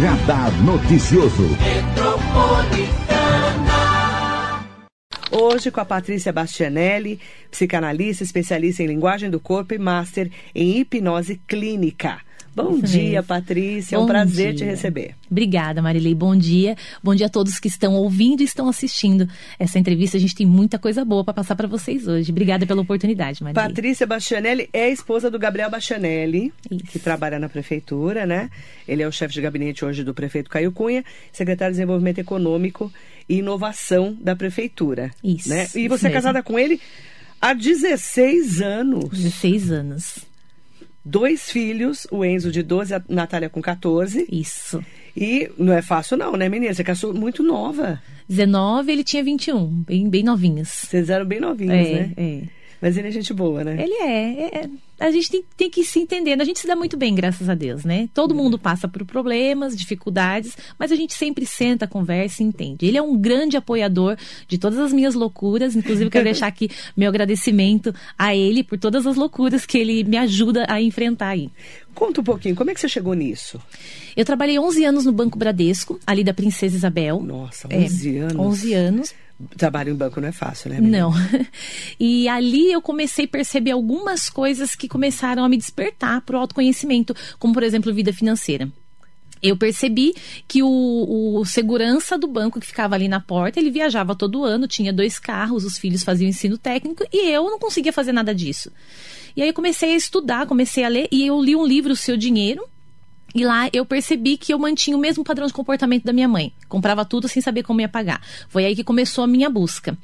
Radar Noticioso. Hoje com a Patrícia Bastianelli, psicanalista, especialista em linguagem do corpo e master em hipnose clínica. Bom Isso dia, mesmo. Patrícia. É um Bom prazer te dia. receber. Obrigada, Marilei. Bom dia. Bom dia a todos que estão ouvindo e estão assistindo essa entrevista. A gente tem muita coisa boa para passar para vocês hoje. Obrigada pela oportunidade, Marilei. Patrícia Bastianelli é esposa do Gabriel Bastianelli, Isso. que trabalha na prefeitura, né? Ele é o chefe de gabinete hoje do prefeito Caio Cunha, secretário de Desenvolvimento Econômico e Inovação da prefeitura. Isso, Né? E você é casada com ele há 16 anos. 16 anos. Dois filhos, o Enzo de 12, a Natália com 14. Isso. E não é fácil não, né, menina? Você casou muito nova. 19, ele tinha 21, bem, bem novinhos. Vocês eram bem novinhos, É, né? é. Mas ele é gente boa, né? Ele é, é- é. A gente tem, tem que se entender. A gente se dá muito bem, graças a Deus, né? Todo mundo passa por problemas, dificuldades, mas a gente sempre senta, conversa e entende. Ele é um grande apoiador de todas as minhas loucuras. Inclusive, quero deixar aqui meu agradecimento a ele por todas as loucuras que ele me ajuda a enfrentar aí. Conta um pouquinho, como é que você chegou nisso? Eu trabalhei 11 anos no Banco Bradesco, ali da Princesa Isabel. Nossa, É, 11 anos. 11 anos. Trabalho em banco não é fácil, né? menina? Não. E ali eu comecei a perceber algumas coisas que começaram a me despertar para o autoconhecimento, como por exemplo vida financeira. Eu percebi que o, o segurança do banco que ficava ali na porta, ele viajava todo ano, tinha dois carros, os filhos faziam ensino técnico e eu não conseguia fazer nada disso. E aí eu comecei a estudar, comecei a ler e eu li um livro, O Seu Dinheiro, e lá eu percebi que eu mantinha o mesmo padrão de comportamento da minha mãe. Comprava tudo sem saber como ia pagar. Foi aí que começou a minha busca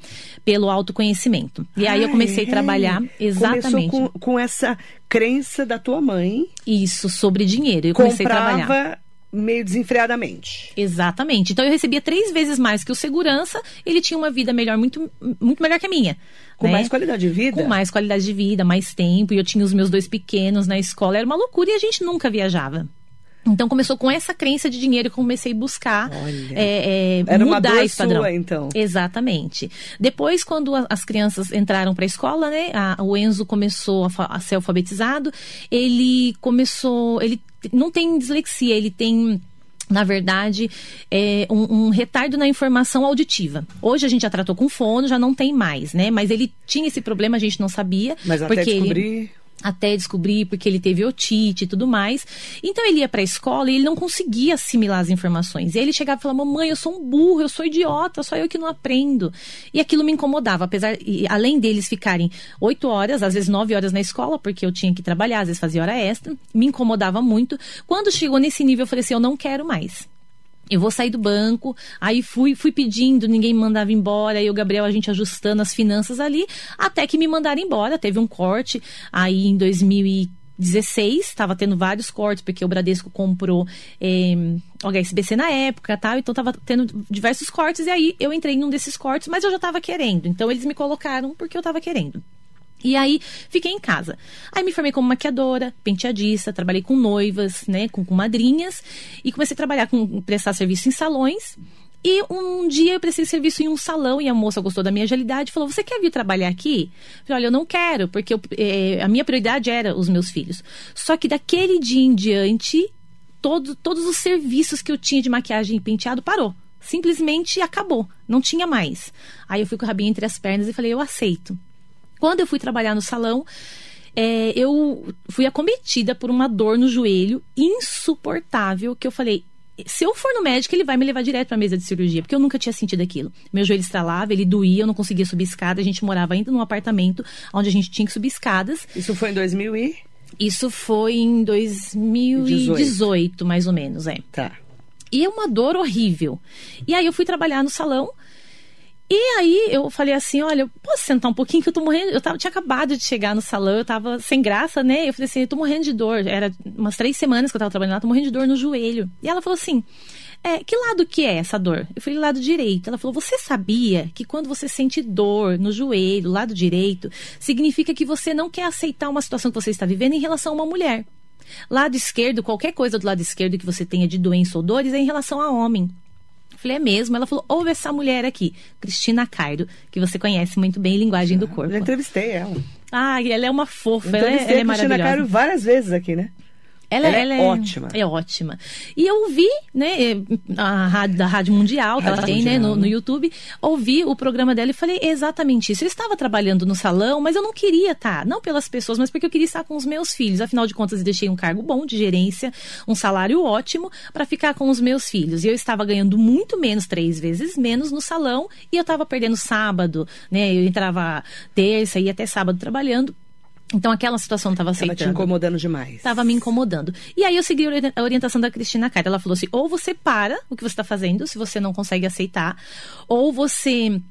pelo autoconhecimento. E aí eu Ah, comecei é? a trabalhar exatamente Começou com, com essa crença da tua mãe. isso sobre dinheiro. Eu comecei a trabalhar. meio desenfreadamente. Exatamente. Então eu recebia três vezes mais que o segurança, ele tinha uma vida melhor, muito, muito melhor que a minha. Com né? mais qualidade de vida? Com mais qualidade de vida, mais tempo. E eu tinha os meus dois pequenos na escola. Era uma loucura e a gente nunca viajava. Então começou com essa crença de dinheiro que eu comecei a buscar Olha. é, é, Era uma mudar dor esse padrão. sua, então. Exatamente. Depois, quando a- as crianças entraram para a escola, né, a- o Enzo começou a, a ser alfabetizado. Ele começou, ele não tem dislexia, ele tem na verdade, é um, um retardo na informação auditiva. Hoje a gente já tratou com fono, já não tem mais, né? Mas ele tinha esse problema, a gente não sabia. Mas até porque ele- descobrir... até descobrir porque ele teve otite e tudo mais. Então ele ia para a escola e ele não conseguia assimilar as informações. E aí ele chegava e falava: "Mamãe, eu sou um burro, eu sou idiota, só eu que não aprendo". E aquilo me incomodava, apesar e, além deles ficarem oito horas, às vezes nove horas na escola, porque eu tinha que trabalhar, às vezes fazia hora extra, me incomodava muito. Quando chegou nesse nível, eu falei assim: "Eu não quero mais". Eu vou sair do banco, aí fui, fui pedindo, ninguém me mandava embora, aí o Gabriel, a gente ajustando as finanças ali, até que me mandaram embora. Teve um corte aí em 2016, estava tendo vários cortes, porque o Bradesco comprou eh, o HSBC na época tal, então estava tendo diversos cortes, e aí eu entrei em um desses cortes, mas eu já estava querendo. Então eles me colocaram porque eu estava querendo. E aí, fiquei em casa. Aí me formei como maquiadora, penteadista, trabalhei com noivas, né, com, com madrinhas, e comecei a trabalhar com prestar serviço em salões. E um dia eu prestei serviço em um salão e a moça gostou da minha agilidade e falou: Você quer vir trabalhar aqui? Eu falei: Olha, eu não quero, porque eu, eh, a minha prioridade era os meus filhos. Só que daquele dia em diante, todo, todos os serviços que eu tinha de maquiagem e penteado parou. Simplesmente acabou. Não tinha mais. Aí eu fui com o rabinho entre as pernas e falei: Eu aceito. Quando eu fui trabalhar no salão, é, eu fui acometida por uma dor no joelho insuportável que eu falei. Se eu for no médico, ele vai me levar direto para a mesa de cirurgia, porque eu nunca tinha sentido aquilo. Meu joelho estralava, ele doía, eu não conseguia subir escada. A gente morava ainda num apartamento onde a gente tinha que subir escadas. Isso foi em 2000 e... Isso foi em 2018, mais ou menos, é. Tá. E é uma dor horrível. E aí eu fui trabalhar no salão. E aí eu falei assim, olha, posso sentar um pouquinho que eu tô morrendo. Eu tava, tinha acabado de chegar no salão, eu tava sem graça, né? Eu falei assim, eu tô morrendo de dor. Era umas três semanas que eu tava trabalhando lá, tô morrendo de dor no joelho. E ela falou assim, é, que lado que é essa dor? Eu falei, lado direito. Ela falou, você sabia que quando você sente dor no joelho, lado direito, significa que você não quer aceitar uma situação que você está vivendo em relação a uma mulher. Lado esquerdo, qualquer coisa do lado esquerdo que você tenha de doença ou dores é em relação a homem. Falei, é mesmo? Ela falou, ouve essa mulher aqui, Cristina Cairo, que você conhece muito bem linguagem do corpo. Já entrevistei ela. Ah, ela é uma fofa, Eu ela é, entrevistei ela é a Cristina maravilhosa. Cairo várias vezes aqui, né? Ela, ela é, ótima. É ótima. E eu ouvi, né, a rádio, da Rádio Mundial, que ela tem, né, no, no, YouTube, ouvi o programa dela e falei exatamente isso. Eu estava trabalhando no salão, mas eu não queria estar, não pelas pessoas, mas porque eu queria estar com os meus filhos. Afinal de contas, eu deixei um cargo bom de gerência, um salário ótimo para ficar com os meus filhos. E eu estava ganhando muito menos, três vezes menos no salão, e eu estava perdendo sábado, né? Eu entrava terça e até sábado trabalhando então aquela situação estava aceitando. Estava te incomodando demais. Estava me incomodando. E aí eu segui a orientação da Cristina Caira. Ela falou assim: ou você para o que você está fazendo, se você não consegue aceitar, ou você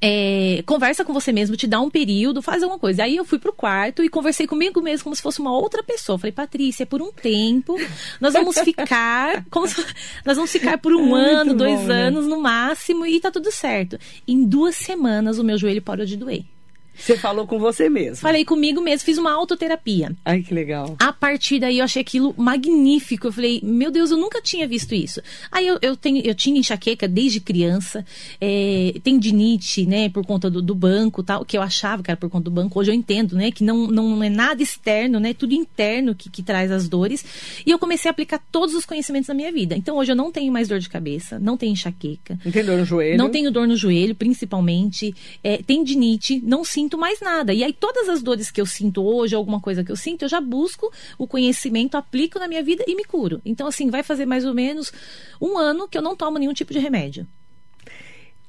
é, conversa com você mesmo, te dá um período, faz alguma coisa. Aí eu fui pro quarto e conversei comigo mesmo como se fosse uma outra pessoa. Falei, Patrícia, por um tempo, nós vamos ficar. Se, nós vamos ficar por um é ano, dois bom, né? anos né? no máximo, e tá tudo certo. Em duas semanas o meu joelho parou de doer. Você falou com você mesmo. Falei comigo mesmo, fiz uma autoterapia. Ai, que legal. A partir daí eu achei aquilo magnífico. Eu falei, meu Deus, eu nunca tinha visto isso. Aí eu, eu, tenho, eu tinha enxaqueca desde criança, é, tendinite, né, por conta do, do, banco tal, que eu achava que era por conta do banco. Hoje eu entendo, né, que não, não é nada externo, né, tudo interno que, que traz as dores. E eu comecei a aplicar todos os conhecimentos na minha vida. Então hoje eu não tenho mais dor de cabeça, não tenho enxaqueca. Não tem dor no joelho? Não tenho dor no joelho, principalmente. É, tendinite, não sinto sinto mais nada. E aí, todas as dores que eu sinto hoje, alguma coisa que eu sinto, eu já busco o conhecimento, aplico na minha vida e me curo. Então, assim, vai fazer mais ou menos um ano que eu não tomo nenhum tipo de remédio.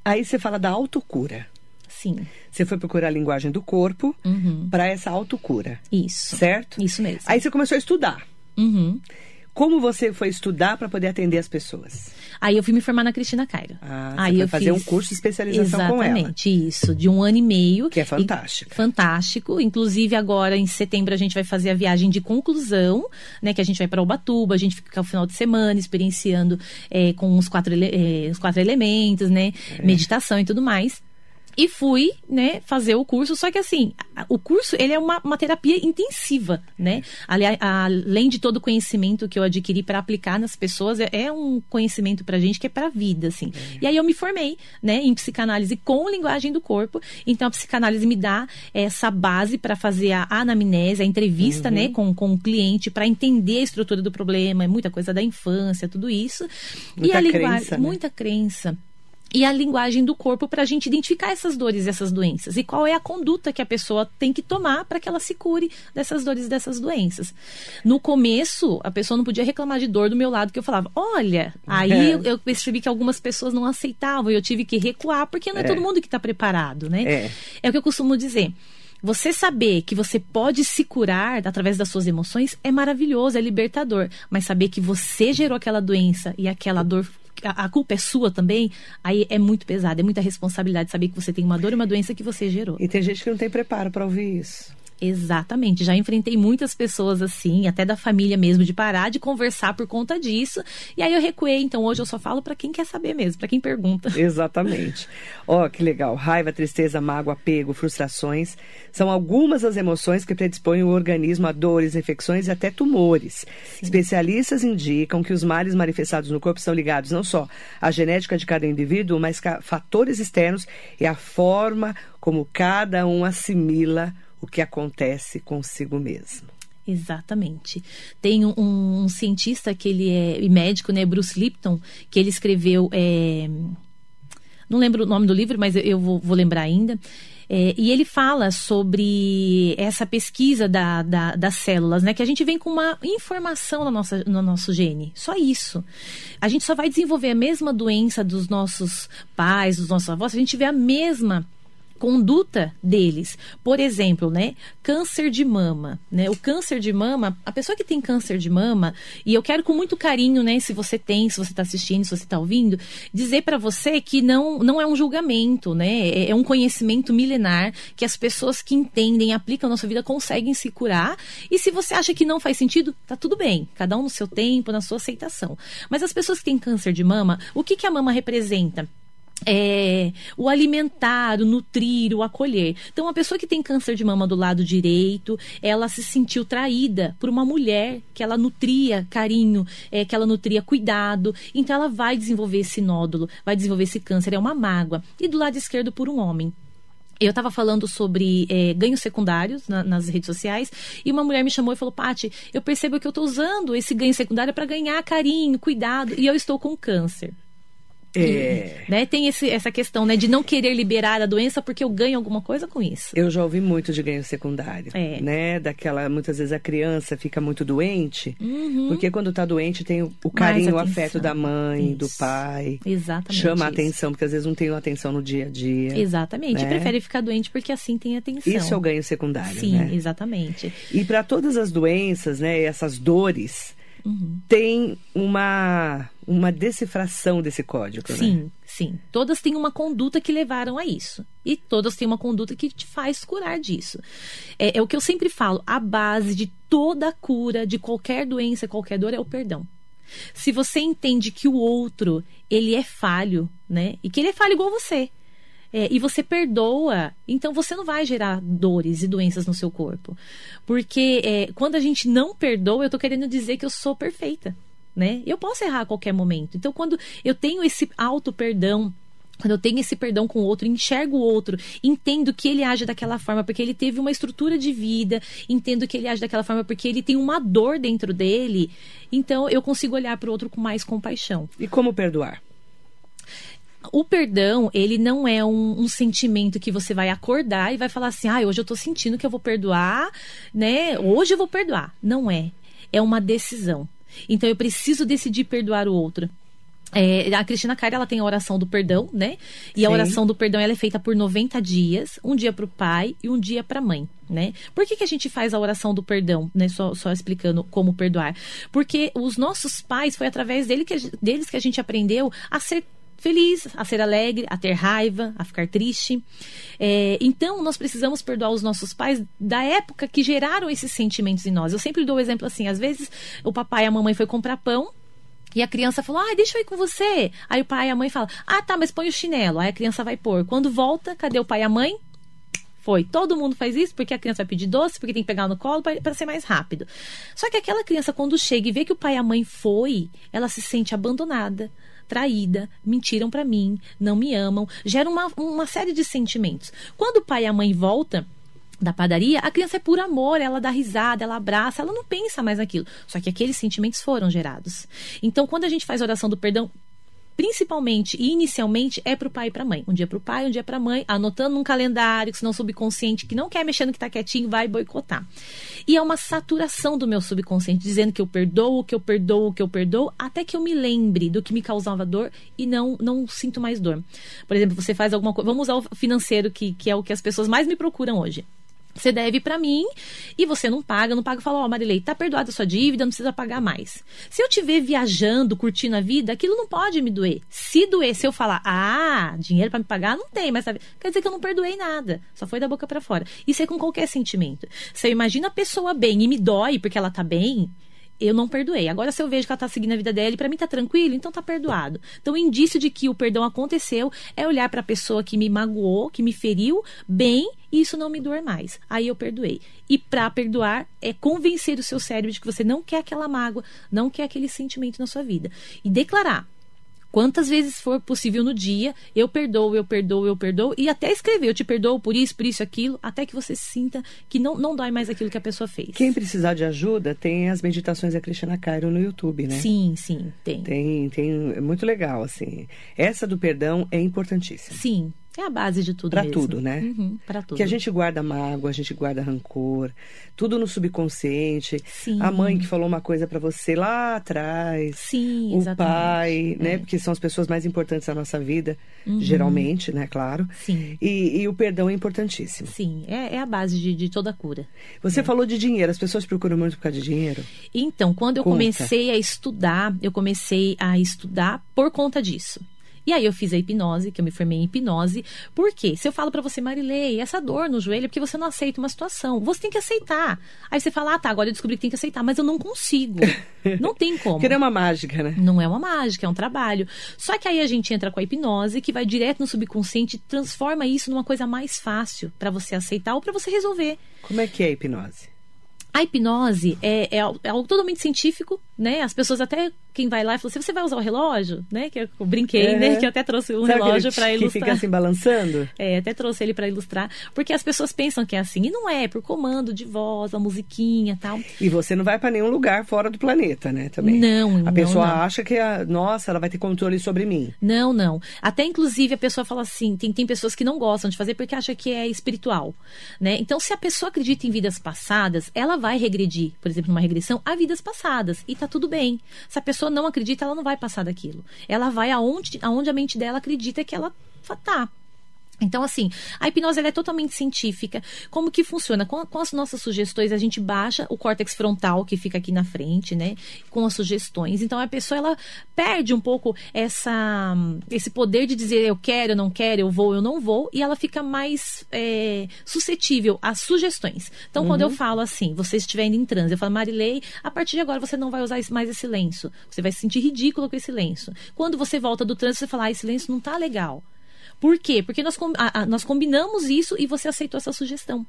Aí você fala da autocura. Sim. Você foi procurar a linguagem do corpo uhum. para essa autocura. Isso. Certo? Isso mesmo. Aí você começou a estudar. Uhum. Como você foi estudar para poder atender as pessoas? Aí eu fui me formar na Cristina Cairo. Ah, Aí eu fazer fiz... um curso de especialização Exatamente, com ela. Exatamente, isso, de um ano e meio. Que é fantástico. E, fantástico. Inclusive agora em setembro a gente vai fazer a viagem de conclusão, né? Que a gente vai para Ubatuba, a gente fica o final de semana experienciando é, com os quatro, é, os quatro elementos, né? É. Meditação e tudo mais. E fui, né, fazer o curso, só que assim, o curso, ele é uma, uma terapia intensiva, né? Aliás, além de todo o conhecimento que eu adquiri para aplicar nas pessoas, é, é um conhecimento pra gente que é pra vida, assim. É. E aí eu me formei, né, em psicanálise com linguagem do corpo. Então a psicanálise me dá essa base para fazer a anamnese, a entrevista, né, uhum. né, com, com o cliente, para entender a estrutura do problema, é muita coisa da infância, tudo isso. Muita e a linguagem, né? muita crença e a linguagem do corpo para a gente identificar essas dores e essas doenças e qual é a conduta que a pessoa tem que tomar para que ela se cure dessas dores e dessas doenças. No começo, a pessoa não podia reclamar de dor do meu lado, que eu falava, olha, aí é. eu percebi que algumas pessoas não aceitavam e eu tive que recuar, porque não é, é. todo mundo que está preparado, né? É. é o que eu costumo dizer. Você saber que você pode se curar através das suas emoções é maravilhoso, é libertador. Mas saber que você gerou aquela doença e aquela dor a, culpa é sua também, aí é muito pesado, é muita responsabilidade saber que você tem uma dor e uma doença que você gerou. E tem gente que não tem preparo para ouvir isso. Exatamente. Já enfrentei muitas pessoas assim, até da família mesmo, de parar de conversar por conta disso. E aí eu recuei. Então hoje eu só falo para quem quer saber mesmo, para quem pergunta. Exatamente. Ó, oh, que legal. Raiva, tristeza, mágoa, apego, frustrações são algumas das emoções que predispõem o organismo a dores, infecções e até tumores. Sim. Especialistas indicam que os males manifestados no corpo estão ligados não só à genética de cada indivíduo, mas a fatores externos e a forma como cada um assimila o que acontece consigo mesmo. Exatamente. Tem um, um, cientista que ele é médico, né, Bruce Lipton, que ele escreveu, é, não lembro o nome do livro, mas eu vou, vou lembrar ainda. É, e ele fala sobre essa pesquisa da, da, das células, né? Que a gente vem com uma informação na nossa, no nosso gene. Só isso. A gente só vai desenvolver a mesma doença dos nossos pais, dos nossos avós, se a gente tiver a mesma conduta deles. Por exemplo, né, câncer de mama, né? O câncer de mama, a pessoa que tem câncer de mama, e eu quero com muito carinho, né, se você tem, se você está assistindo, se você está ouvindo, dizer para você que não não é um julgamento, né? É, é um conhecimento milenar que as pessoas que entendem, aplicam na sua vida conseguem se curar. E se você acha que não faz sentido, tá tudo bem. Cada um no seu tempo, na sua aceitação. Mas as pessoas que têm câncer de mama, o que que a mama representa? É, o alimentar, o nutrir, o acolher. Então, uma pessoa que tem câncer de mama do lado direito, ela se sentiu traída por uma mulher que ela nutria carinho, é, que ela nutria cuidado. Então, ela vai desenvolver esse nódulo, vai desenvolver esse câncer, é uma mágoa. E do lado esquerdo, por um homem Eu estava falando sobre é, ganhos secundários na, nas redes sociais e uma mulher me chamou e falou: Pati, eu percebo que eu estou usando esse ganho secundário para ganhar carinho, cuidado e eu estou com câncer. É. Né? Tem esse, essa questão né, de não querer liberar a doença porque eu ganho alguma coisa com isso. Eu já ouvi muito de ganho secundário, É. né? Daquela, muitas vezes a criança fica muito doente, Uhum. porque quando está doente tem o, o carinho, o afeto da mãe, do Isso. pai. Exatamente. Chama a atenção, porque às vezes não tem atenção no dia a dia. Exatamente. né? Prefere ficar doente porque assim tem atenção. Isso é o ganho secundário, Sim, né? exatamente. E para todas as doenças, né, essas dores, Uhum. tem uma, uma decifração desse código, né? Sim, sim. Todas têm uma conduta que levaram a isso. E todas têm uma conduta que te faz curar disso. É, é o que eu sempre falo: a base de toda cura, de qualquer doença, qualquer dor, é o perdão. Se você entende que o outro, ele é falho, né? E que ele é falho igual você. É, e você perdoa, então você não vai gerar dores e doenças no seu corpo. Porque é, quando a gente não perdoa, eu tô querendo dizer que eu sou perfeita né? Eu posso errar a qualquer momento. Então, quando eu tenho esse auto perdão, quando eu tenho esse perdão com o outro, enxergo o outro, entendo que ele age daquela forma porque ele teve uma estrutura de vida, entendo que ele age daquela forma porque ele tem uma dor dentro dele, então eu consigo olhar para o outro com mais compaixão. E como perdoar? O perdão, ele não é um, um sentimento que você vai acordar e vai falar assim, ah, hoje eu tô sentindo que eu vou perdoar, né? Hoje eu vou perdoar. Não é. É uma decisão. Então eu preciso decidir perdoar o outro. É, a Cristina Cara, ela tem a oração do perdão, né? E a Sim. oração do perdão ela é feita por 90 dias, um dia para o pai e um dia para a mãe, né? Por que, que a gente faz a oração do perdão, né? Só, só explicando como perdoar. Porque os nossos pais, foi através dele que a deles que a gente aprendeu a ser feliz, a ser alegre, a ter raiva, a ficar triste. É, então, nós precisamos perdoar os nossos pais da época que geraram esses sentimentos em nós. Eu sempre dou o exemplo assim: às vezes o papai e a mamãe foi comprar pão. E a criança falou, ah, deixa eu ir com você. Aí o pai e a mãe falam, ah, tá, mas põe o chinelo. Aí a criança vai pôr. Quando volta, cadê o pai e a mãe? Foi. Todo mundo faz isso porque a criança vai pedir doce, porque tem que pegar no colo para ser mais rápido. Só que aquela criança, quando chega e vê que o pai e a mãe foi, ela se sente abandonada, traída, mentiram para mim, não me amam. Gera uma, uma série de sentimentos. Quando o pai e a mãe voltam da padaria, a criança é por amor, ela dá risada, ela abraça, ela não pensa mais naquilo. Só que aqueles sentimentos foram gerados. Então, quando a gente faz oração do perdão, principalmente e inicialmente é para o pai e para a mãe. Um dia para o pai, um dia para a mãe, anotando num calendário, que senão o subconsciente que não quer mexer no que está quietinho vai boicotar. E é uma saturação do meu subconsciente, dizendo que eu perdoo, que eu perdoo, que eu perdoo, até que eu me lembre do que me causava dor e não não sinto mais dor. Por exemplo, você faz alguma coisa, vamos usar o financeiro que, que é o que as pessoas mais me procuram hoje. Você deve para mim e você não paga, não paga, fala, ó, Marilei, tá perdoada a sua dívida, não precisa pagar mais. Se eu te ver viajando, curtindo a vida, aquilo não pode me doer. Se doer, se eu falar, ah, dinheiro para me pagar, não tem, mas sabe, quer dizer que eu não perdoei nada, só foi da boca para fora. Isso é com qualquer sentimento. Se eu imagino a pessoa bem e me dói porque ela tá bem, eu não perdoei. Agora, se eu vejo que ela tá seguindo a vida dela e pra mim tá tranquilo, então tá perdoado. Então, o indício de que o perdão aconteceu é olhar pra pessoa que me magoou, que me feriu bem e isso não me doer mais. Aí eu perdoei. E pra perdoar é convencer o seu cérebro de que você não quer aquela mágoa, não quer aquele sentimento na sua vida. E declarar. Quantas vezes for possível no dia, eu perdoo, eu perdoo, eu perdoo, e até escrever, eu te perdoo por isso, por isso, aquilo, até que você sinta que não, não dói mais aquilo que a pessoa fez. Quem precisar de ajuda, tem as meditações da Cristina Cairo no YouTube, né? Sim, sim, tem. Tem, tem, é muito legal, assim. Essa do perdão é importantíssima. Sim, é a base de tudo Pra mesmo. tudo, né? Uhum, pra tudo. Que a gente guarda mágoa, a gente guarda rancor, tudo no subconsciente. Sim. A mãe que falou uma coisa pra você lá atrás. Sim, o exatamente. pai, né? É. Porque são as pessoas mais importantes da nossa vida, Uhum. geralmente, né? Claro. Sim. E, e o perdão é importantíssimo. Sim, é, é a base de, de toda a cura. Você É. falou de dinheiro, as pessoas procuram muito por causa de dinheiro. Então, quando eu Conta. comecei a estudar, eu comecei a estudar por conta disso. E aí eu fiz a hipnose, que eu me formei em hipnose. Por quê? Se eu falo pra você, Marilei, essa dor no joelho é porque você não aceita uma situação. Você tem que aceitar. Aí você fala, ah, tá, agora eu descobri que tem que aceitar, mas eu não consigo. não tem como. Porque não é uma mágica, né? Não é uma mágica, é um trabalho. Só que aí a gente entra com a hipnose, que vai direto no subconsciente e transforma isso numa coisa mais fácil pra você aceitar ou pra você resolver. Como é que é a hipnose? A hipnose é, é, é algo totalmente científico, né? As pessoas até quem vai lá e fala assim, você vai usar o relógio, né? Que eu brinquei, Uhum. né? Que eu até trouxe um Sabe relógio para que ilustrar. fica assim balançando? É, até trouxe ele para ilustrar, porque as pessoas pensam que é assim, e não é, por comando de voz, a musiquinha, tal. E você não vai para nenhum lugar fora do planeta, né? Também. Não, A não, pessoa não. acha que, a, nossa, ela vai ter controle sobre mim. Não, não. Até inclusive a pessoa fala assim, tem, tem pessoas que não gostam de fazer porque acha que é espiritual, né? Então, se a pessoa acredita em vidas passadas, ela vai regredir, por exemplo, numa regressão, a vidas passadas e tá tudo bem. Se a pessoa não acredita, ela não vai passar daquilo. Ela vai aonde, aonde a mente dela acredita que ela tá. Então, assim, a hipnose é totalmente científica. Como que funciona? Com, com as nossas sugestões, a gente baixa o córtex frontal, que fica aqui na frente, né? Com as sugestões. Então, a pessoa, ela perde um pouco essa, esse poder de dizer eu quero, eu não quero, eu vou, eu não vou. E ela fica mais é, suscetível às sugestões. Então, quando eu falo assim, você estiver indo em transe, eu falo, Marilei, a partir de agora você não vai usar mais esse lenço. Você vai se sentir ridículo com esse lenço. Quando você volta do transe, você fala, ah, esse lenço não tá legal. Por quê? Porque nós, a- a- nós combinamos isso e você aceitou essa sugestão.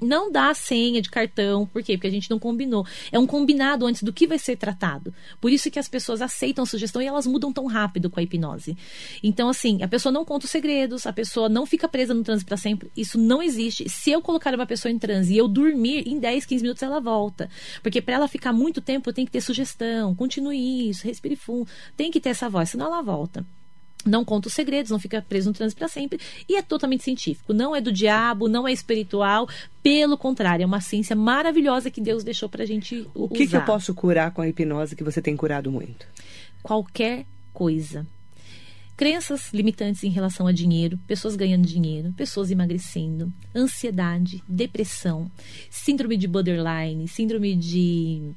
Não dá senha de cartão, por quê? Porque a gente não combinou. É um combinado antes do que vai ser tratado. Por isso que as pessoas aceitam a sugestão e elas mudam tão rápido com a hipnose. Então, assim, a pessoa não conta os segredos, a pessoa não fica presa no transe para sempre. Isso não existe. Se eu colocar uma pessoa em transe e eu dormir, em 10, 15 minutos ela volta. Porque para ela ficar muito tempo, tem que ter sugestão, continue isso, respire fundo. Tem que ter essa voz, senão ela volta não conta os segredos, não fica preso no trânsito para sempre. E é totalmente científico. Não é do diabo, não é espiritual. Pelo contrário, é uma ciência maravilhosa que Deus deixou pra gente O que, que eu usar. posso curar com a hipnose que você tem curado muito? Qualquer coisa. Crenças limitantes em relação a dinheiro, pessoas ganhando dinheiro, pessoas emagrecendo, ansiedade, depressão, síndrome de borderline, síndrome de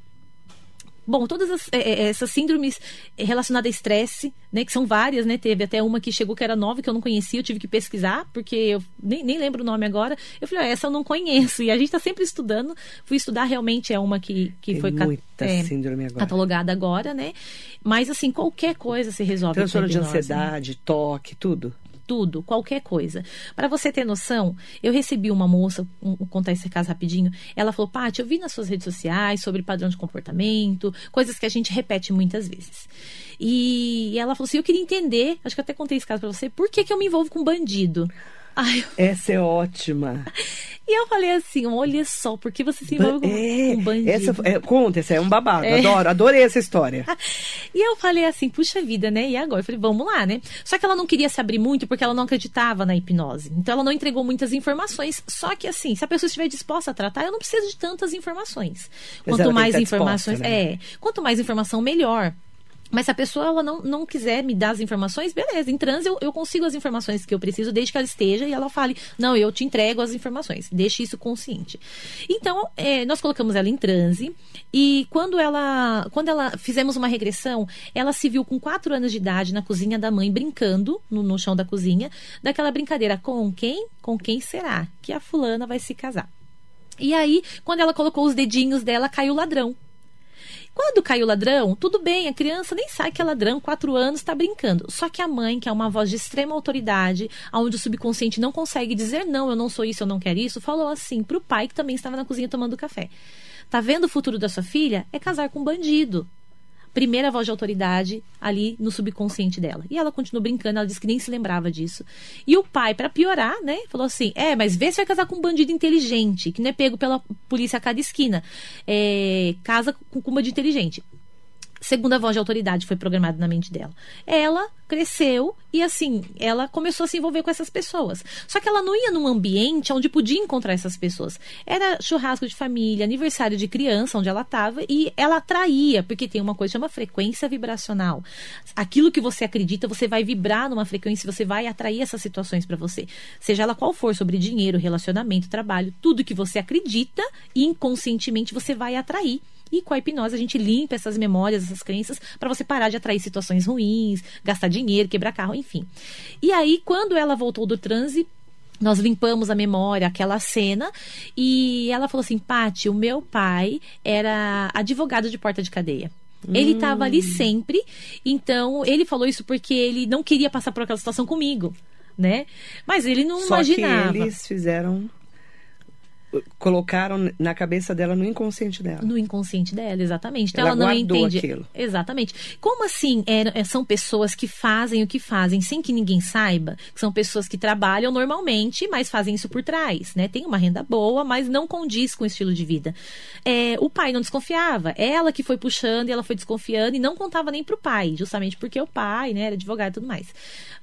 Bom, todas as- é, é, essas síndromes relacionadas a estresse, né, que são várias, né? Teve até uma que chegou que era nova, que eu não conhecia, eu tive que pesquisar, porque eu nem, nem lembro o nome agora. Eu falei, ah, essa eu não conheço. E a gente está sempre estudando. Fui estudar, realmente é uma que, que Tem foi muita é, síndrome agora. catalogada agora, né? Mas, assim, qualquer coisa se resolve Transtorno de hipnose, né? ansiedade, toque, tudo. Tudo, qualquer coisa. Para você ter noção, eu recebi uma moça, um, vou contar esse caso rapidinho. Ela falou: Paty, eu vi nas suas redes sociais sobre padrão de comportamento, coisas que a gente repete muitas vezes. E ela falou assim: eu queria entender, acho que eu até contei esse caso para você, por que, que eu me envolvo com bandido? Ai, Essa é ótima. e eu falei assim: olha só, por que você se envolve com, É, com bandido? essa, é, conta, essa é um babado. É. Adoro, adorei essa história. E eu falei assim, puxa vida, né? E agora? Eu falei, vamos lá, né? Só que ela não queria se abrir muito porque ela não acreditava na hipnose. Então ela não entregou muitas informações. Só que assim, se a pessoa estiver disposta a tratar, eu não preciso de tantas informações. Mas quanto mais informações. né? É. Quanto mais informação, melhor. Mas se a pessoa ela não, não quiser me dar as informações, beleza. Em transe eu, eu consigo as informações que eu preciso, desde que ela esteja e ela fale, não, eu te entrego as informações. Deixe isso consciente. Então, é, nós colocamos ela em transe e quando ela, quando ela fizemos uma regressão, ela se viu com quatro anos de idade na cozinha da mãe, brincando no, no chão da cozinha, daquela brincadeira, com quem? Com quem será que a fulana vai se casar? E aí, quando ela colocou os dedinhos dela, caiu o ladrão. Quando caiu o ladrão, tudo bem, a criança nem sabe que é ladrão, quatro anos, está brincando. Só que a mãe, que é uma voz de extrema autoridade, onde o subconsciente não consegue dizer não, eu não sou isso, eu não quero isso, falou assim pro pai que também estava na cozinha tomando café. Tá vendo o futuro da sua filha? É casar com um bandido. Primeira voz de autoridade ali no subconsciente dela. E ela continuou brincando, ela disse que nem se lembrava disso. E o pai, para piorar, né, falou assim: é, mas vê se vai casar com um bandido inteligente, que não é pego pela polícia a cada esquina. É, casa com com um bandido inteligente. Segunda voz de autoridade foi programada na mente dela. Ela cresceu e, assim, ela começou a se envolver com essas pessoas. Só que ela não ia num ambiente onde podia encontrar essas pessoas. Era churrasco de família, aniversário de criança, onde ela estava, e ela atraía, porque tem uma coisa que chama frequência vibracional. Aquilo que você acredita, você vai vibrar numa frequência, você vai atrair essas situações para você. Seja ela qual for, sobre dinheiro, relacionamento, trabalho, tudo que você acredita, inconscientemente você vai atrair. E com a hipnose a gente limpa essas memórias, essas crenças, para você parar de atrair situações ruins, gastar dinheiro, quebrar carro, enfim. E aí, quando ela voltou do transe, nós limpamos a memória, aquela cena, e ela falou assim: Pati, o meu pai era advogado de porta de cadeia. Ele estava ali sempre, então ele falou isso porque ele não queria passar por aquela situação comigo, né? Mas ele não Só imaginava. que eles fizeram colocaram na cabeça dela, no inconsciente dela. No inconsciente dela, exatamente. Então ela, ela, não entende. Aquilo. Exatamente. Como assim é, são pessoas que fazem o que fazem sem que ninguém saiba? São pessoas que trabalham normalmente, mas fazem isso por trás, né? Tem uma renda boa, mas não condiz com o estilo de vida. É, o pai não desconfiava. Ela que foi puxando e ela foi desconfiando e não contava nem pro pai, justamente porque o pai, né, era advogado e tudo mais.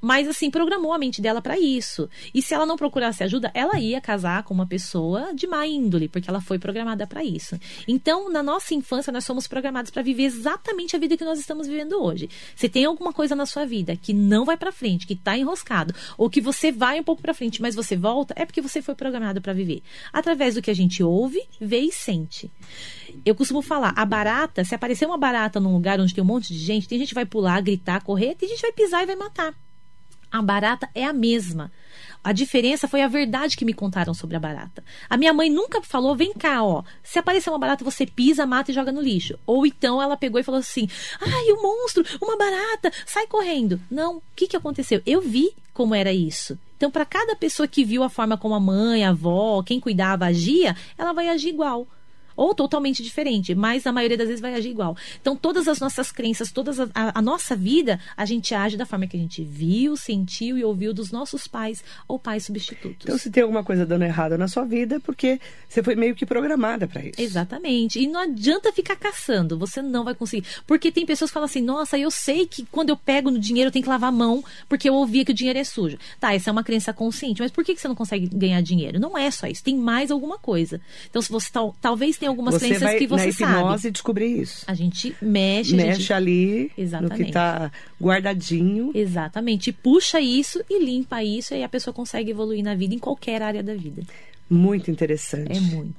Mas assim, programou a mente dela para isso. E se ela não procurasse ajuda, ela ia casar com uma pessoa de má índole, porque ela foi programada para isso. Então, na nossa infância, nós somos programados para viver exatamente a vida que nós estamos vivendo hoje. Se tem alguma coisa na sua vida que não vai para frente, que está enroscado, ou que você vai um pouco para frente, mas você volta, é porque você foi programado para viver. Através do que a gente ouve, vê e sente. Eu costumo falar, a barata, se aparecer uma barata num lugar onde tem um monte de gente, tem gente que vai pular, gritar, correr, tem gente que vai pisar e vai matar. A barata é a mesma. A diferença foi a verdade que me contaram sobre a barata. A minha mãe nunca falou: vem cá, ó. Se aparecer uma barata, você pisa, mata e joga no lixo. Ou então ela pegou e falou assim: ai, o um monstro, uma barata, sai correndo. Não. O que, que aconteceu? Eu vi como era isso. Então, para cada pessoa que viu a forma como a mãe, a avó, quem cuidava agia, ela vai agir igual ou totalmente diferente, mas a maioria das vezes vai agir igual. Então, todas as nossas crenças, toda a, a, nossa vida, a gente age da forma que a gente viu, sentiu e ouviu dos nossos pais ou pais substitutos. Então, se tem alguma coisa dando errado na sua vida, é porque você foi meio que programada para isso. Exatamente. E não adianta ficar caçando, você não vai conseguir. Porque tem pessoas que falam assim: nossa, eu sei que quando eu pego no dinheiro eu tenho que lavar a mão porque eu ouvia que o dinheiro é sujo. Tá, essa é uma crença consciente, mas por que você não consegue ganhar dinheiro? Não é só isso, tem mais alguma coisa. Então, se você tal, talvez tenha tem algumas você crenças que você na hipnose sabe. descobrir isso. A gente mexe, mexe gente... ali Exatamente. no que está guardadinho. Exatamente. Puxa isso e limpa isso e a pessoa consegue evoluir na vida em qualquer área da vida. Muito interessante. É muito.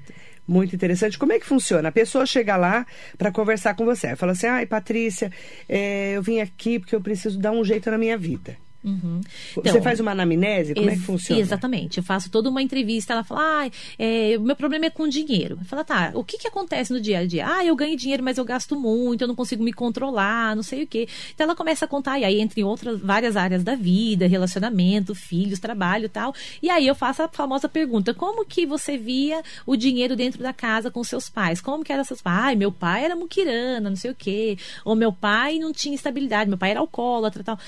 Muito interessante. Como é que funciona? A pessoa chega lá para conversar com você. Fala assim: ai, Patrícia, é, eu vim aqui porque eu preciso dar um jeito na minha vida. Uhum. Então, você faz uma anamnese? Como é que funciona? Exatamente. Eu faço toda uma entrevista. Ela fala: ah, é, o meu problema é com dinheiro. Fala, tá, o que, que acontece no dia a dia? Ah, eu ganho dinheiro, mas eu gasto muito, eu não consigo me controlar, não sei o quê. Então ela começa a contar, e aí, entre outras várias áreas da vida, relacionamento, filhos, trabalho e tal. E aí eu faço a famosa pergunta: como que você via o dinheiro dentro da casa com seus pais? Como que era seus pais? Ah, meu pai era muquirana, não sei o quê. Ou meu pai não tinha estabilidade, meu pai era alcoólatra tal.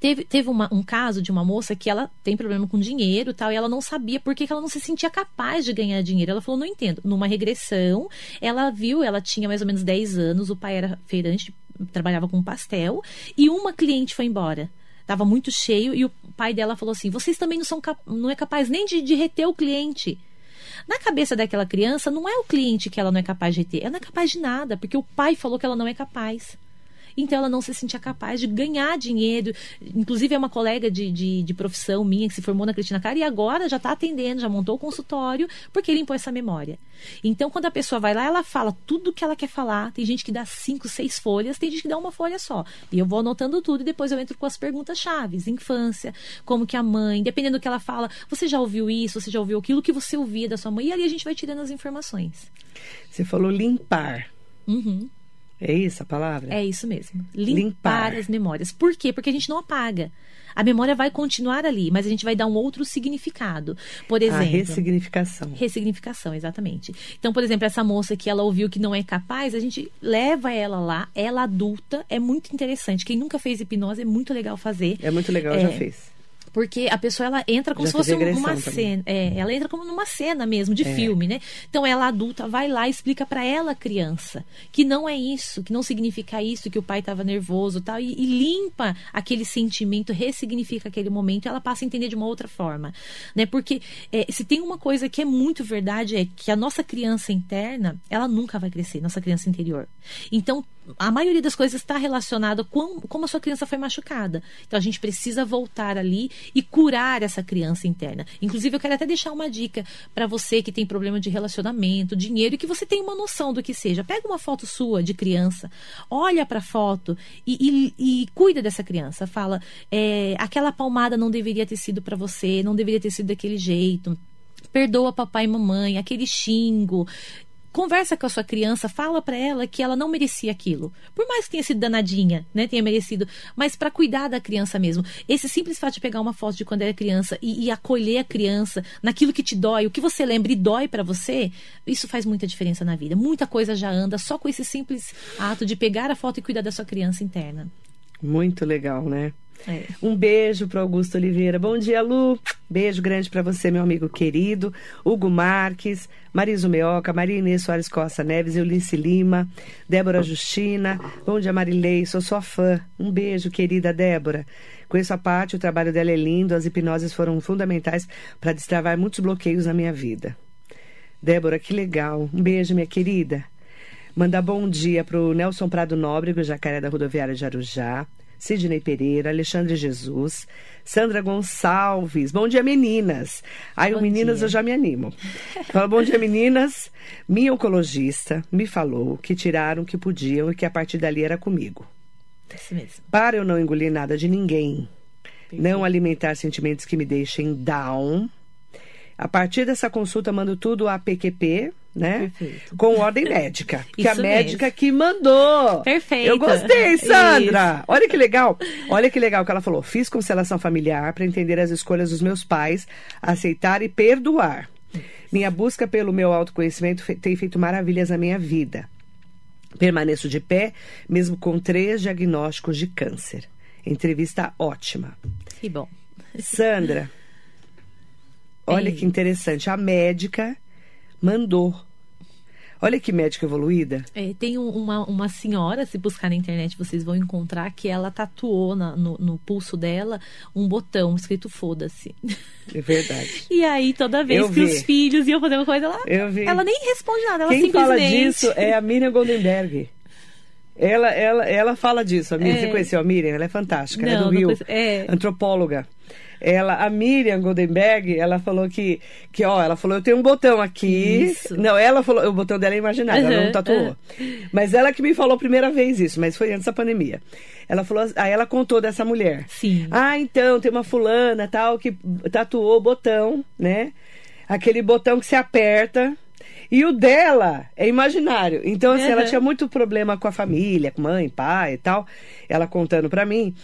Teve, teve uma, um caso de uma moça que ela tem problema com dinheiro tal, e ela não sabia por que, que ela não se sentia capaz de ganhar dinheiro. Ela falou, não entendo. Numa regressão, ela viu, ela tinha mais ou menos 10 anos, o pai era feirante, trabalhava com pastel, e uma cliente foi embora. Tava muito cheio, e o pai dela falou assim: vocês também não são não é capaz nem de, de reter o cliente. Na cabeça daquela criança, não é o cliente que ela não é capaz de reter, ela não é capaz de nada, porque o pai falou que ela não é capaz. Então ela não se sentia capaz de ganhar dinheiro. Inclusive, é uma colega de, de, de profissão minha que se formou na Cristina Cara e agora já está atendendo, já montou o consultório, porque limpou essa memória. Então, quando a pessoa vai lá, ela fala tudo o que ela quer falar. Tem gente que dá cinco, seis folhas, tem gente que dá uma folha só. E eu vou anotando tudo e depois eu entro com as perguntas chaves. Infância, como que a mãe, dependendo do que ela fala, você já ouviu isso, você já ouviu aquilo que você ouvia da sua mãe? E ali a gente vai tirando as informações. Você falou limpar. Uhum. É isso a palavra? É isso mesmo. Limpar, Limpar, as memórias. Por quê? Porque a gente não apaga. A memória vai continuar ali, mas a gente vai dar um outro significado. Por exemplo. A ressignificação. Ressignificação, exatamente. Então, por exemplo, essa moça que ela ouviu que não é capaz, a gente leva ela lá, ela adulta, é muito interessante. Quem nunca fez hipnose é muito legal fazer. É muito legal, é, já fez. Porque a pessoa ela entra como Já se fosse uma cena. É, ela entra como numa cena mesmo, de é. filme, né? Então ela adulta vai lá e explica para ela, criança, que não é isso, que não significa isso, que o pai estava nervoso tal, e, e limpa aquele sentimento, ressignifica aquele momento e ela passa a entender de uma outra forma. Né? Porque é, se tem uma coisa que é muito verdade, é que a nossa criança interna, ela nunca vai crescer, nossa criança interior. Então, a maioria das coisas está relacionada com como a sua criança foi machucada. Então a gente precisa voltar ali e curar essa criança interna. Inclusive, eu quero até deixar uma dica para você que tem problema de relacionamento, dinheiro e que você tem uma noção do que seja. Pega uma foto sua de criança, olha para a foto e, e, e, cuida dessa criança. Fala, é, aquela palmada não deveria ter sido para você, não deveria ter sido daquele jeito perdoa papai e mamãe, aquele xingo, Conversa com a sua criança, fala para ela que ela não merecia aquilo. Por mais que tenha sido danadinha, né, tenha merecido, mas para cuidar da criança mesmo. Esse simples fato de pegar uma foto de quando era criança e, e acolher a criança naquilo que te dói, o que você lembra e dói para você, isso faz muita diferença na vida. Muita coisa já anda só com esse simples ato de pegar a foto e cuidar da sua criança interna. Muito legal, né? É. Um beijo para Augusto Oliveira. Bom dia, Lu. Beijo grande para você, meu amigo querido. Hugo Marques, Mariso Meoca, Maria Inês Soares Costa Neves, Eunice Lima, Débora Justina. Bom dia, Marilei. Sou sua fã. Um beijo, querida Débora. Conheço a parte, o trabalho dela é lindo. As hipnoses foram fundamentais para destravar muitos bloqueios na minha vida. Débora, que legal. Um beijo, minha querida. Mandar bom dia para o Nelson Prado Nóbrego, Jacaré da Rodoviária de Arujá. Sidney Pereira, Alexandre Jesus, Sandra Gonçalves. Bom dia, meninas. Aí, o meninas dia. eu já me animo. Fala, bom dia, meninas. Minha oncologista me falou que tiraram o que podiam e que a partir dali era comigo. Isso mesmo. Para eu não engolir nada de ninguém, não alimentar sentimentos que me deixem down. A partir dessa consulta, mando tudo a PQP, né? Perfeito. Com ordem médica. Que a Isso médica mesmo. que mandou. Perfeito. Eu gostei, Sandra. Olha que legal. Olha que legal que ela falou. Fiz constelação familiar para entender as escolhas dos meus pais, aceitar e perdoar. Minha busca pelo meu autoconhecimento tem feito maravilhas na minha vida. Permaneço de pé, mesmo com três diagnósticos de câncer. Entrevista ótima. Que bom. Sandra, olha Ei. que interessante. A médica mandou. Olha que médica evoluída. É, tem um- uma, uma senhora, se buscar na internet vocês vão encontrar, que ela tatuou na- no, no pulso dela um botão escrito foda-se. É verdade. E aí, toda vez Eu que vi. os filhos iam fazer uma coisa, ela, ela nem responde nada, ela Quem simplesmente. fala disso é a Miriam Goldenberg. Ela, ela, ela fala disso. A Miriam, É. Você conheceu a Miriam? Ela é fantástica. ela é Não, do não Rio. É. Antropóloga. Ela, a Miriam Goldenberg, ela falou que, que, ó, ela falou, eu tenho um botão aqui. Isso. Não, ela falou, o botão dela é imaginário, ela não Uhum, tatuou. Mas ela que me falou a primeira vez isso, mas foi antes da pandemia. Ela falou, aí ela contou dessa mulher. Sim. Ah, então, tem uma fulana tal que tatuou o botão, né? Aquele botão que se aperta. E o dela é imaginário. Então, assim, ela Uhum. tinha muito problema com a família, com mãe, pai e tal. Ela contando pra mim.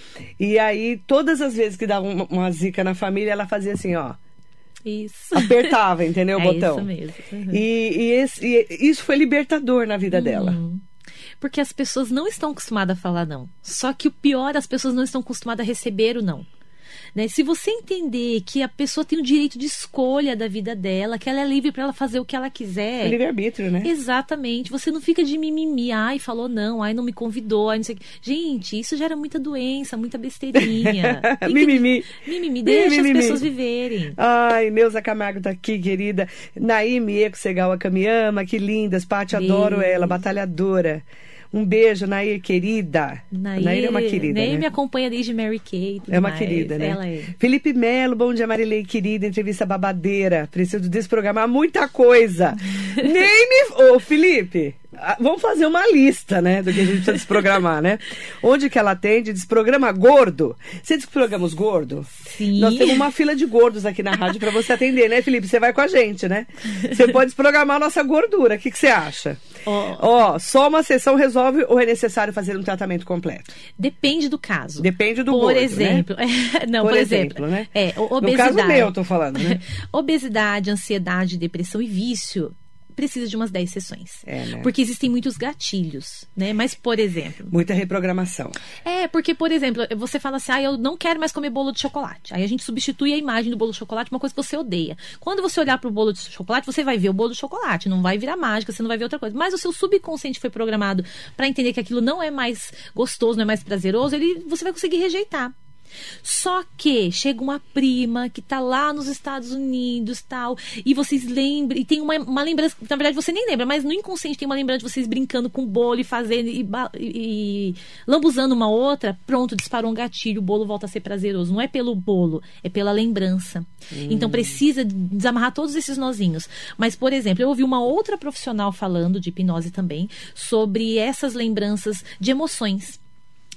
E aí, todas as vezes que dava uma, uma zica na família, ela fazia assim, ó. Isso. Apertava, entendeu? O É botão. isso mesmo. Uhum. E, e esse- e isso foi libertador na vida dela. Uhum. Porque as pessoas não estão acostumadas a falar não. Só que o pior, as pessoas não estão acostumadas a receber o não. Né? Se você entender que a pessoa tem o direito de escolha da vida dela, que ela é livre para ela fazer o que ela quiser. É livre-arbítrio, né? Exatamente. Você não fica de mimimi, ai, falou não, ai, não me convidou, ai, não sei o quê. Gente, isso gera muita doença, muita besteirinha. Tem que- Mimimi. Mimimi, deixa Mimimi. as pessoas viverem. Ai, Neuza Camargo tá aqui, querida. Naime Eco Segal Akamiama, que lindas. Pati, Beijo. adoro ela, batalhadora. Um beijo, Nair, querida. Nair é uma querida, Nair né? me acompanha desde Mary e tudo É uma mais. querida, né? Ela é. Felipe Melo, bom dia, Marilei, querida. Entrevista babadeira. Preciso desprogramar muita coisa. Nem me. Ô, Felipe, vamos fazer uma lista, né? Do que a gente precisa desprogramar, né? Onde que ela atende? Desprograma gordo. Você desprograma os gordos? Sim. Nós temos uma fila de gordos aqui na rádio para você atender, né, Felipe? Você vai com a gente, né? Você pode desprogramar a nossa gordura. O que, que você acha? Ó. Ó, só uma sessão resolve ou é necessário fazer um tratamento completo? Depende do caso. Depende do por gordo, né? exemplo, não, por, Por exemplo, exemplo, né? É, o- No obesidade. caso meu, eu tô falando, né? obesidade, ansiedade, depressão e vício precisa de umas 10 sessões. É, né? Porque existem muitos gatilhos, né? Mas, por exemplo, Muita reprogramação. é, porque, por exemplo, você fala assim, ah, eu não quero mais comer bolo de chocolate. Aí a gente substitui a imagem do bolo de chocolate por uma coisa que você odeia. Quando você olhar pro bolo de chocolate, você vai ver o bolo de chocolate, não vai virar mágica, você não vai ver outra coisa. Mas o seu subconsciente foi programado para entender que aquilo não é mais gostoso, não é mais prazeroso, ele, você vai conseguir rejeitar. Só que chega uma prima que tá lá nos Estados Unidos tal, e vocês lembram, e tem uma, uma lembrança, na verdade você nem lembra, mas no inconsciente tem uma lembrança de vocês brincando com o bolo e fazendo, e, e, e lambuzando uma outra, pronto, disparou um gatilho, o bolo volta a ser prazeroso. Não é pelo bolo, é pela lembrança. Então precisa desamarrar todos esses nozinhos. Mas, por exemplo, eu ouvi uma outra profissional falando de hipnose também, sobre essas lembranças de emoções.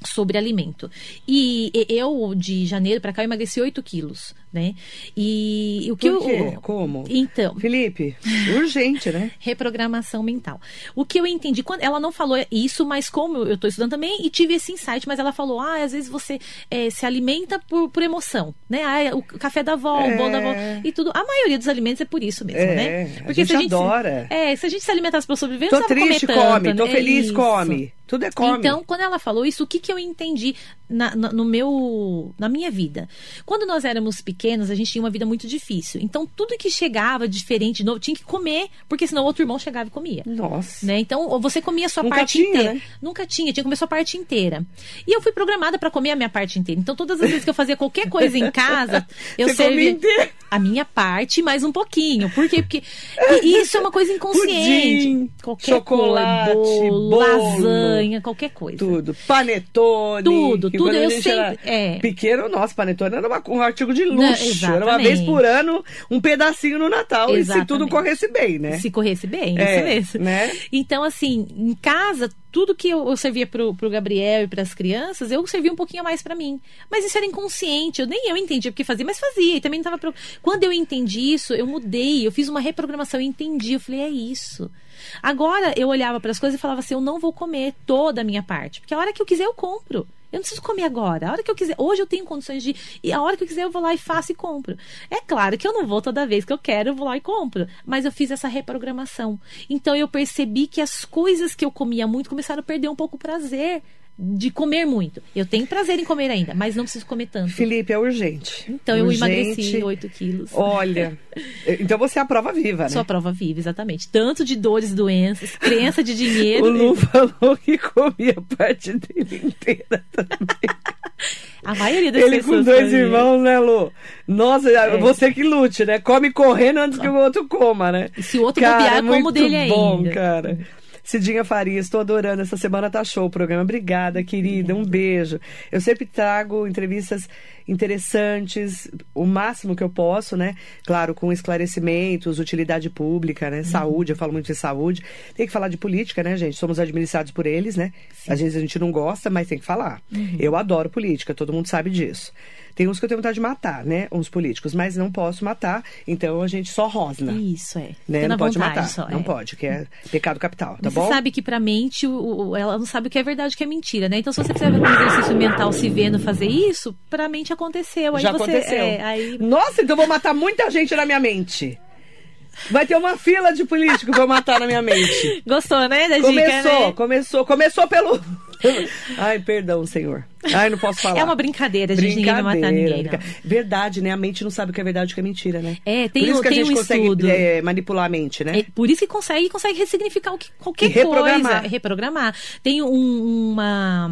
Sobre alimento. E eu, de janeiro para cá, eu emagreci 8 quilos, né? E, o que Por quê? eu. Como? Então, Felipe, urgente, né? reprogramação mental. O que eu entendi, quando ela não falou isso, mas como eu estou estudando também e tive esse insight, mas ela falou, ah, às vezes você eh, se alimenta por, por emoção, né? Ah, o café da avó, o bolo da avó É. e tudo. A maioria dos alimentos é por isso mesmo, É, né? a gente adora. Se, é, se a gente se alimentasse para sobreviver, Tô não triste, comer tanto, come. Tô né? feliz, come. Tudo é come. Então, quando ela falou isso, o que, que eu entendi na, na- no meu, na minha vida? Quando nós éramos pequenos, a gente tinha uma vida muito difícil. Então, tudo que chegava diferente de novo tinha que comer, porque senão outro irmão chegava e comia. Nossa. Né? Então, você comia a sua Nunca parte tinha, inteira. né? Nunca tinha, tinha que comer a sua parte inteira. E eu fui programada para comer a minha parte inteira. Então, todas as vezes que eu fazia qualquer coisa em casa, eu Você comia servia inteiro. a minha parte mais um pouquinho. Por quê? Porque e isso é uma coisa inconsciente. Pudim, qualquer chocolate, coisa, bolo, bolo. lasanha, qualquer coisa. Tudo. Panetone. Tudo, tudo, eu sempre- é. Pequeno, nosso panetone era uma- um artigo de Não, luxo. era uma exatamente. vez por ano, um pedacinho no Natal. E se tudo Exatamente. corresse bem, né? Se corresse bem, É, isso mesmo. né? Então, assim, em casa, tudo que eu, eu servia pro, pro Gabriel e pras crianças, eu servia um pouquinho a mais pra mim. Mas isso era inconsciente, eu nem eu entendia porque fazia, mas fazia. E também não tava. pro- Quando eu entendi isso, eu mudei, eu fiz uma reprogramação, eu entendi. Eu falei, é isso. Agora eu olhava para as coisas e falava assim: eu não vou comer toda a minha parte, porque a hora que eu quiser eu compro. Eu não preciso comer agora. A hora que eu quiser. Hoje eu tenho condições de. E a hora que eu quiser, eu vou lá e faço e compro. É claro que eu não vou toda vez que eu quero, eu vou lá e compro. Mas eu fiz essa reprogramação. Então eu percebi que as coisas que eu comia muito começaram a perder um pouco o prazer de comer muito. Eu tenho prazer em comer ainda, mas não preciso comer tanto. Felipe, é urgente. Então eu Urgente. emagreci 8 quilos. Olha, então você é a prova viva, né? Sou a prova viva, exatamente. Tanto de dores, doenças, crença de O dinheiro. Lu falou que comia parte dele inteira também. A maioria das Ele com pessoas. dois comem. irmãos, né, Lu? Nossa, você que lute, né? Come correndo antes que o outro coma, né? E se o outro cara, bobear, é eu como dele bom, ainda. cara. Cidinha Farias, estou adorando. Essa semana tá show o programa. Obrigada, querida. Um beijo. Eu sempre trago entrevistas interessantes, o máximo que eu posso, né? Claro, com esclarecimentos, utilidade pública, né? Saúde, eu falo muito de saúde. Tem que falar de política, né, gente? Somos administrados por eles, né? Às vezes a gente não gosta, mas tem que falar. Eu adoro política, todo mundo sabe disso. Tem uns que eu tenho vontade de matar, né? Uns políticos, mas não posso matar, então a gente só rosna. Isso, é. Né? Não pode matar. só, não é. pode, que é pecado capital, tá Você bom? sabe que pra mente, o- ela não sabe o que é verdade e o que é mentira, né? Então, se você fizer um exercício mental se vendo fazer isso, pra mente aconteceu. Aí Já você, aconteceu. é, aí Nossa, então vou matar muita gente na minha mente. Vai ter uma fila de políticos pra eu matar na minha mente. Gostou, né, da Começou, dica, né? começou, começou pelo. Ai, perdão, senhor. Ai, não posso falar. É uma brincadeira, a gente ninguém vai matar ninguém, brinca- Verdade, né? A mente não sabe o que é verdade e o que é mentira, né? É, tem Por isso que a tem gente um consegue estudo. é, manipular a mente, né? É por isso que consegue, consegue ressignificar o que, qualquer E reprogramar. coisa. Reprogramar. Tem um- uma,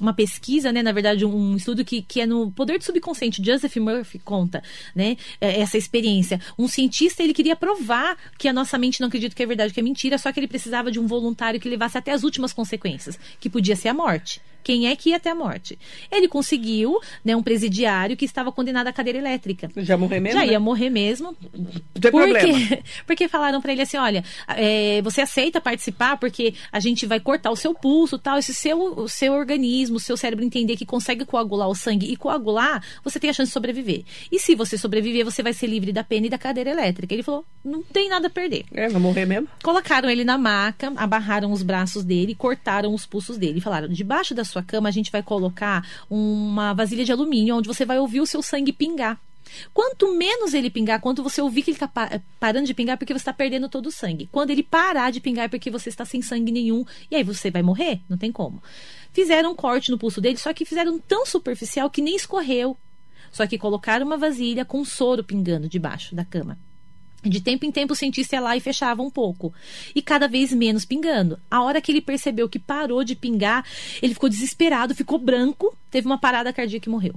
uma pesquisa, né? Na verdade, um estudo que, que é no poder do subconsciente. Joseph Murphy conta, né? é, Essa experiência. Um cientista, ele queria provar que a nossa mente não acredita que é verdade, que é mentira, só que ele precisava de um voluntário que levasse até as últimas consequências, que podia ser a morte. Quem é que ia até a morte? Ele conseguiu, né, um presidiário que estava condenado à cadeira elétrica. Já morrer mesmo? Já né? ia morrer mesmo. Não tem Por problema. quê? Porque falaram pra ele assim, olha, é, você aceita participar porque a gente vai cortar o seu pulso, tal, e se seu, o seu organismo, o seu cérebro entender que consegue coagular o sangue e coagular, você tem a chance de sobreviver. E se você sobreviver, você vai ser livre da pena e da cadeira elétrica. Ele falou, não tem nada a perder. É, vai morrer mesmo? Colocaram ele na maca, abarraram os braços dele, cortaram os pulsos dele. Falaram: debaixo da sua cama a gente vai colocar uma vasilha de alumínio onde você vai ouvir o seu sangue pingar. Quanto menos ele pingar, quanto você ouvir que ele está parando de pingar, porque você está perdendo todo o sangue. Quando ele parar de pingar, é porque você está sem sangue nenhum. E aí você vai morrer? Não tem como. Fizeram um corte no pulso dele, só que fizeram tão superficial que nem escorreu. Só que colocaram uma vasilha com soro pingando debaixo da cama. De tempo em tempo o cientista ia lá e fechava um pouco. E cada vez menos pingando. A hora que ele percebeu que parou de pingar, ele ficou desesperado, ficou branco, teve uma parada cardíaca e morreu.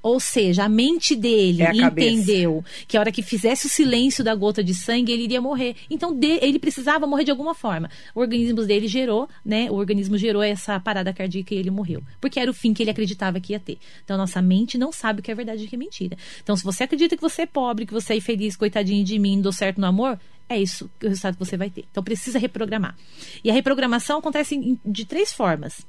Ou seja, a mente dele É a cabeça. entendeu que a hora que fizesse o silêncio da gota de sangue, ele iria morrer. Então de- ele precisava morrer de alguma forma. O organismo dele gerou, né? O organismo gerou essa parada cardíaca e ele morreu. Porque era o fim que ele acreditava que ia ter. Então a nossa mente não sabe o que é verdade e o que é mentira. Então se você acredita que você é pobre, que você é infeliz, coitadinho de mim, dou certo no amor, é isso o resultado que você vai ter. Então precisa reprogramar. E a reprogramação acontece de três formas.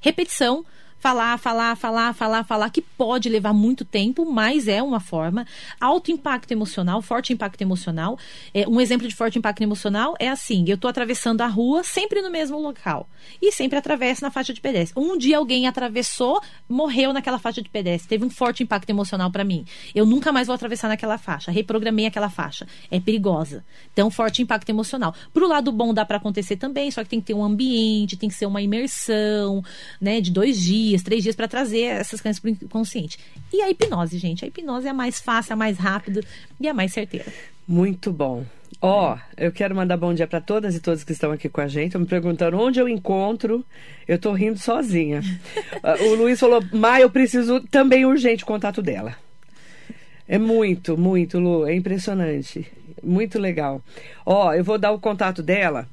Repetição falar, falar, falar, falar, falar, que pode levar muito tempo, mas é uma forma. Alto impacto emocional, forte impacto emocional. É, um exemplo de forte impacto emocional é assim: eu estou atravessando a rua sempre no mesmo local e sempre atravesso na faixa de pedestre. Um dia alguém atravessou, morreu naquela faixa de pedestre, teve um forte impacto emocional para mim. Eu nunca mais vou atravessar naquela faixa, reprogramei aquela faixa. É perigosa. Então, forte impacto emocional. Pro lado bom dá para acontecer também, só que tem que ter um ambiente, tem que ser uma imersão, né, de dois dias dias, três dias para trazer essas crianças para o inconsciente. E a hipnose, gente? A hipnose é a mais fácil, a mais rápida e a mais certeira. Muito bom. Ó, oh, eu quero mandar bom dia para todas e todos que estão aqui com a gente. Estão me perguntando onde eu encontro. Eu tô rindo sozinha. o Luiz falou: Mai, eu preciso também urgente o contato dela. É muito, muito, Lu. É impressionante. Muito legal. Ó, eu vou dar o contato dela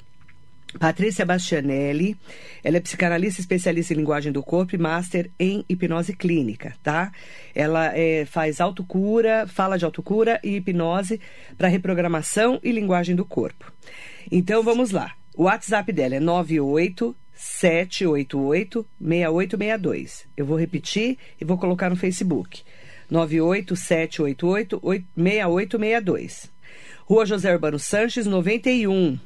Patrícia Bastianelli, ela é psicanalista especialista em linguagem do corpo e master em hipnose clínica, tá? Ela é, faz autocura, fala de autocura e hipnose para reprogramação e linguagem do corpo. Então vamos lá. O WhatsApp dela é 98 788 6862. Eu vou repetir e vou colocar no Facebook. 98 788 6862. Rua José Urbano Sanches, 91.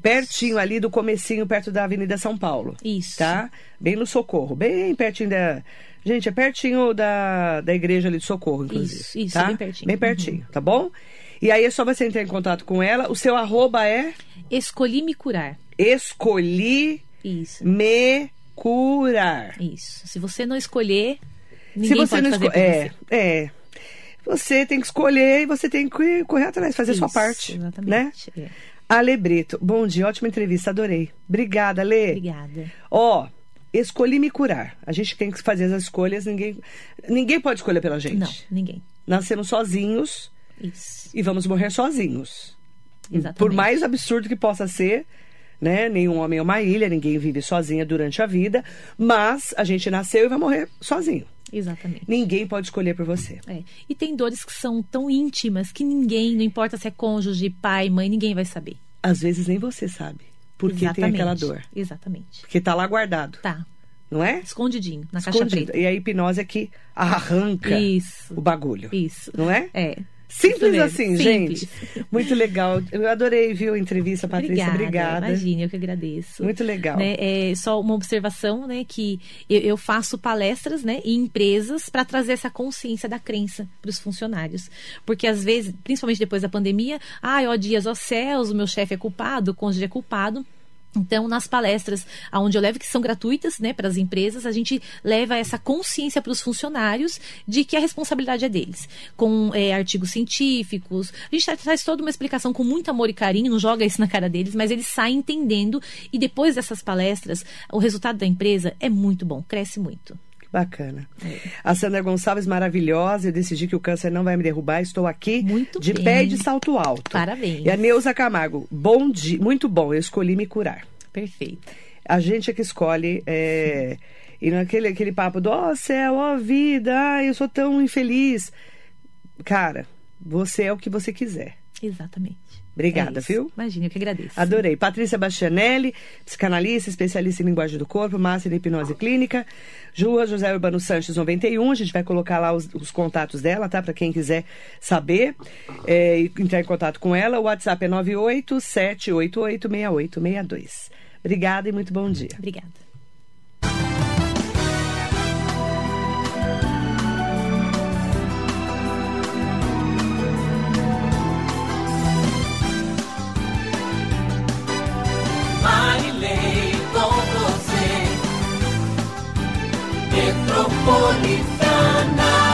Pertinho ali do comecinho, perto da Avenida São Paulo. Isso. Tá? Bem no Socorro. Bem pertinho da... Gente, é pertinho da, da igreja ali de Socorro, inclusive. Isso, isso, tá? bem pertinho. Bem pertinho, uhum. tá bom? E aí é só você entrar em contato com ela. O seu arroba é? Escolhi me curar. Escolhi isso. me curar. Isso. Se você não escolher, ninguém Se você pode não fazer esco... é, você. É, Você tem que escolher e você tem que correr atrás, fazer Isso, sua parte. Exatamente. Né? É. Ale Brito, bom dia, ótima entrevista, adorei. Obrigada, Lê. Obrigada. Ó, escolhi me curar. A gente tem que fazer as escolhas, ninguém, ninguém pode escolher pela gente. Não, ninguém. Nascemos sozinhos Isso. e vamos morrer sozinhos. Exatamente. Por mais absurdo que possa ser, né? Nenhum homem é uma ilha, ninguém vive sozinha durante a vida, mas a gente nasceu e vai morrer sozinho. Exatamente. Ninguém pode escolher por você. É. E tem dores que são tão íntimas que ninguém, não importa se é cônjuge, pai, mãe, ninguém vai saber. Às vezes nem você sabe. Porque Exatamente. tem aquela dor. Exatamente. Porque tá lá guardado. Tá. Não é? Escondidinho, na Escondido. caixa preta. E a hipnose é que arranca Isso. o bagulho. Isso. Não é? É. Simples assim, Simples. gente. Muito legal. Eu adorei, viu, a entrevista, Patrícia. Obrigada. Imagine, eu que agradeço. Muito legal. Né, é só uma observação, né, que eu, eu faço palestras, né, em empresas para trazer essa consciência da crença para os funcionários, porque às vezes, principalmente depois da pandemia, ai, ó dias, ó céus, o meu chefe é culpado, o cônjuge é culpado. Então, nas palestras onde eu levo, que são gratuitas né, para as empresas, a gente leva essa consciência para os funcionários de que a responsabilidade é deles. Com é, artigos científicos, a gente traz toda uma explicação com muito amor e carinho, não joga isso na cara deles, mas eles saem entendendo e depois dessas palestras, o resultado da empresa é muito bom, cresce muito. Bacana. É. A Sandra Gonçalves, maravilhosa. Eu decidi que o câncer não vai me derrubar. Estou aqui muito de bem. pé e de salto alto. Parabéns. E a Neuza Camargo, bom dia. Muito bom. Eu escolhi me curar. Perfeito. A gente é que escolhe. É... E naquele aquele papo do ó oh, céu, ó oh, vida, ai, eu sou tão infeliz. Cara, você é o que você quiser. Exatamente. Obrigada, é viu? Imagina, eu que agradeço. Adorei. Patrícia Bastianelli, psicanalista, especialista em linguagem do corpo, master em hipnose clínica. Jua José Urbano Sanches 91. A gente vai colocar lá os, os contatos dela, tá? Para quem quiser saber é, e entrar em contato com ela. O WhatsApp é 98 788 6862. Obrigada e muito bom dia. Obrigada. napolitana.